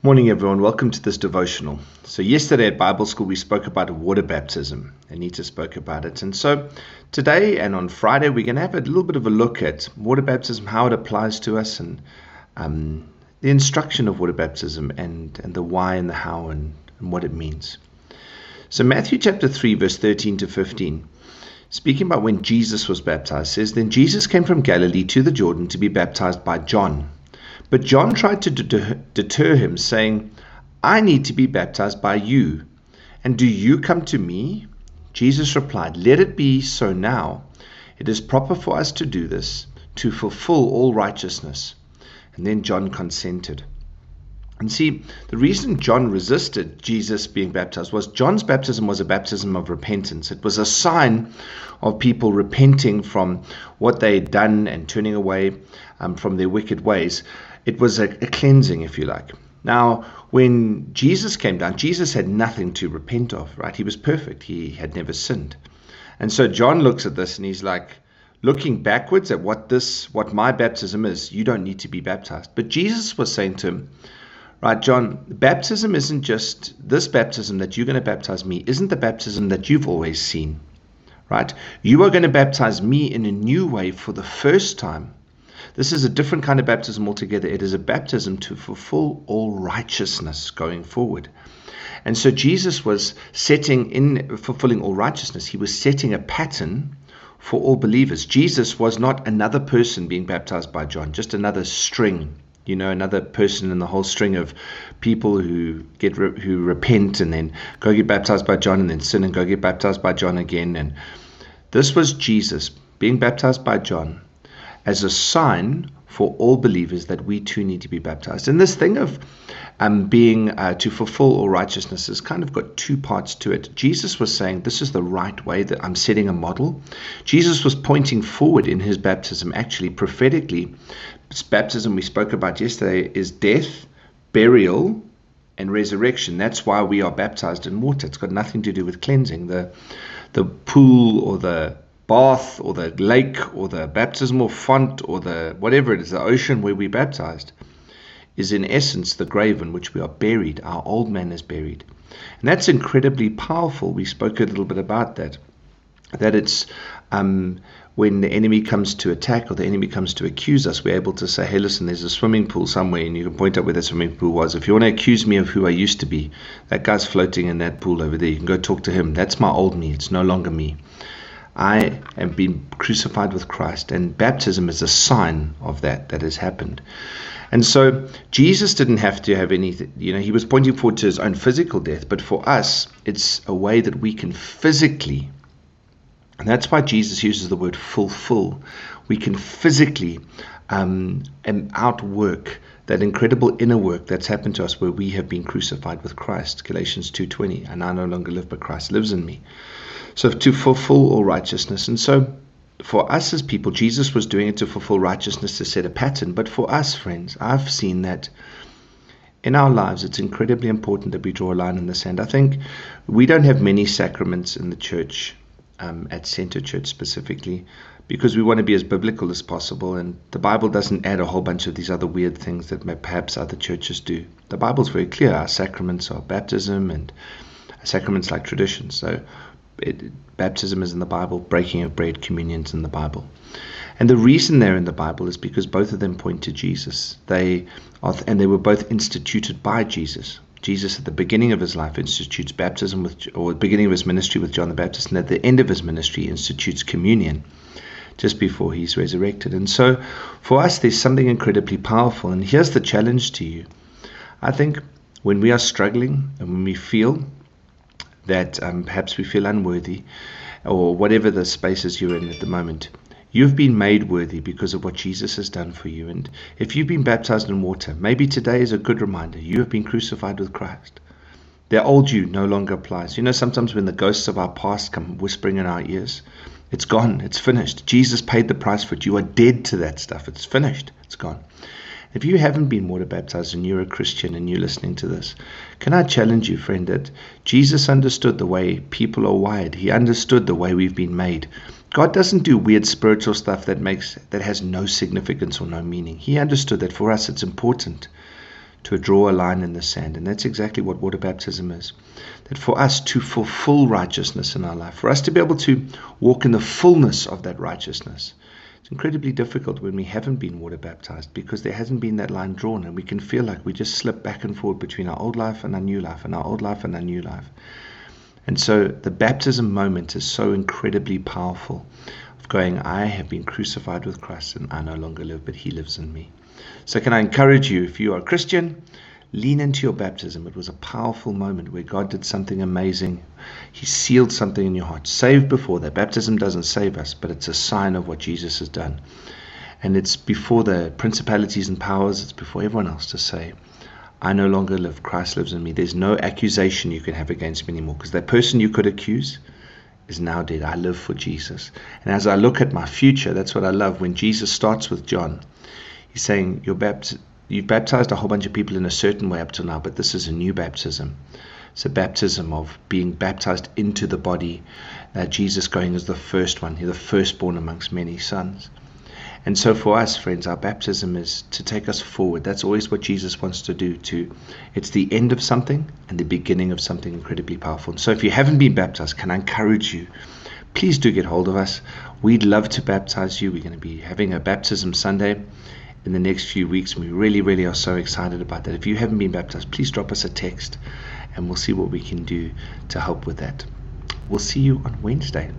Morning, everyone. Welcome to this devotional. So, yesterday at Bible school, we spoke about water baptism. Anita spoke about it. And so, today and on Friday, we're going to have a little bit of a look at water baptism, how it applies to us, and um, the instruction of water baptism, and, and the why and the how, and, and what it means. So, Matthew chapter 3, verse 13 to 15, speaking about when Jesus was baptized, says, Then Jesus came from Galilee to the Jordan to be baptized by John. But John tried to deter him, saying, I need to be baptized by you, and do you come to me? Jesus replied, Let it be so now. It is proper for us to do this, to fulfill all righteousness. And then John consented. And see, the reason John resisted Jesus being baptized was John's baptism was a baptism of repentance. It was a sign of people repenting from what they had done and turning away um, from their wicked ways. It was a, a cleansing, if you like. Now, when Jesus came down, Jesus had nothing to repent of, right? He was perfect. He had never sinned. And so John looks at this and he's like, looking backwards at what this, what my baptism is, you don't need to be baptized. But Jesus was saying to him, right, John, baptism isn't just this baptism that you're going to baptize me, isn't the baptism that you've always seen, right? You are going to baptize me in a new way for the first time this is a different kind of baptism altogether. It is a baptism to fulfill all righteousness going forward. And so Jesus was setting in fulfilling all righteousness, he was setting a pattern for all believers. Jesus was not another person being baptized by John, just another string, you know, another person in the whole string of people who get who repent and then go get baptized by John and then sin and go get baptized by John again. And this was Jesus being baptized by John as a sign for all believers that we too need to be baptized. And this thing of um, being uh, to fulfill all righteousness has kind of got two parts to it. Jesus was saying, This is the right way that I'm setting a model. Jesus was pointing forward in his baptism, actually, prophetically. This baptism we spoke about yesterday is death, burial, and resurrection. That's why we are baptized in water. It's got nothing to do with cleansing. The, the pool or the bath or the lake or the baptismal font or the whatever it is, the ocean where we baptized, is in essence the grave in which we are buried. Our old man is buried. And that's incredibly powerful. We spoke a little bit about that. That it's um, when the enemy comes to attack or the enemy comes to accuse us, we're able to say, hey, listen, there's a swimming pool somewhere, and you can point out where that swimming pool was. If you want to accuse me of who I used to be, that guy's floating in that pool over there. You can go talk to him. That's my old me. It's no longer me. I have been crucified with Christ, and baptism is a sign of that that has happened. And so Jesus didn't have to have anything, you know, he was pointing forward to his own physical death, but for us, it's a way that we can physically, and that's why Jesus uses the word fulfill. We can physically um, outwork that incredible inner work that's happened to us where we have been crucified with Christ. Galatians 2.20, and I no longer live, but Christ lives in me. So to fulfill all righteousness. And so for us as people, Jesus was doing it to fulfill righteousness to set a pattern. But for us, friends, I've seen that in our lives, it's incredibly important that we draw a line in the sand. I think we don't have many sacraments in the church, um, at Center Church specifically, because we want to be as biblical as possible. And the Bible doesn't add a whole bunch of these other weird things that perhaps other churches do. The Bible's very clear. Our sacraments are baptism and sacraments like tradition. So it, baptism is in the Bible, breaking of bread, communion's in the Bible. And the reason they're in the Bible is because both of them point to Jesus. They are, and they were both instituted by Jesus. Jesus, at the beginning of his life, institutes baptism with, or beginning of his ministry with John the Baptist, and at the end of his ministry, institutes communion just before he's resurrected. And so, for us, there's something incredibly powerful. And here's the challenge to you. I think when we are struggling and when we feel that um, perhaps we feel unworthy, or whatever the spaces you're in at the moment. You've been made worthy because of what Jesus has done for you. And if you've been baptized in water, maybe today is a good reminder. You have been crucified with Christ. The old you no longer applies. You know, sometimes when the ghosts of our past come whispering in our ears, it's gone. It's finished. Jesus paid the price for it. You are dead to that stuff. It's finished. It's gone. If you haven't been water baptized and you're a Christian and you're listening to this, can I challenge you, friend, that Jesus understood the way people are wired. He understood the way we've been made. God doesn't do weird spiritual stuff that makes that has no significance or no meaning. He understood that for us it's important to draw a line in the sand. And that's exactly what water baptism is. That for us to fulfill righteousness in our life, for us to be able to walk in the fullness of that righteousness, it's incredibly difficult when we haven't been water baptized because there hasn't been that line drawn, and we can feel like we just slip back and forth between our old life and our new life, and our old life and our new life. And so the baptism moment is so incredibly powerful going, I have been crucified with Christ, and I no longer live, but He lives in me. So, can I encourage you, if you are a Christian, lean into your baptism. It was a powerful moment where God did something amazing. He sealed something in your heart. Saved before that. Baptism doesn't save us, but it's a sign of what Jesus has done. And it's before the principalities and powers, it's before everyone else to say, I no longer live, Christ lives in me. There's no accusation you can have against me anymore because that person you could accuse is now dead. I live for Jesus. And as I look at my future, that's what I love. When Jesus starts with John, he's saying, You're baptized You've baptized a whole bunch of people in a certain way up till now, but this is a new baptism. It's a baptism of being baptized into the body. Uh, Jesus going as the first one, the firstborn amongst many sons. And so for us, friends, our baptism is to take us forward. That's always what Jesus wants to do. To it's the end of something and the beginning of something incredibly powerful. And so if you haven't been baptized, can I encourage you? Please do get hold of us. We'd love to baptize you. We're going to be having a baptism Sunday in the next few weeks. We really, really are so excited about that. If you haven't been baptized, please drop us a text and we'll see what we can do to help with that. We'll see you on Wednesday.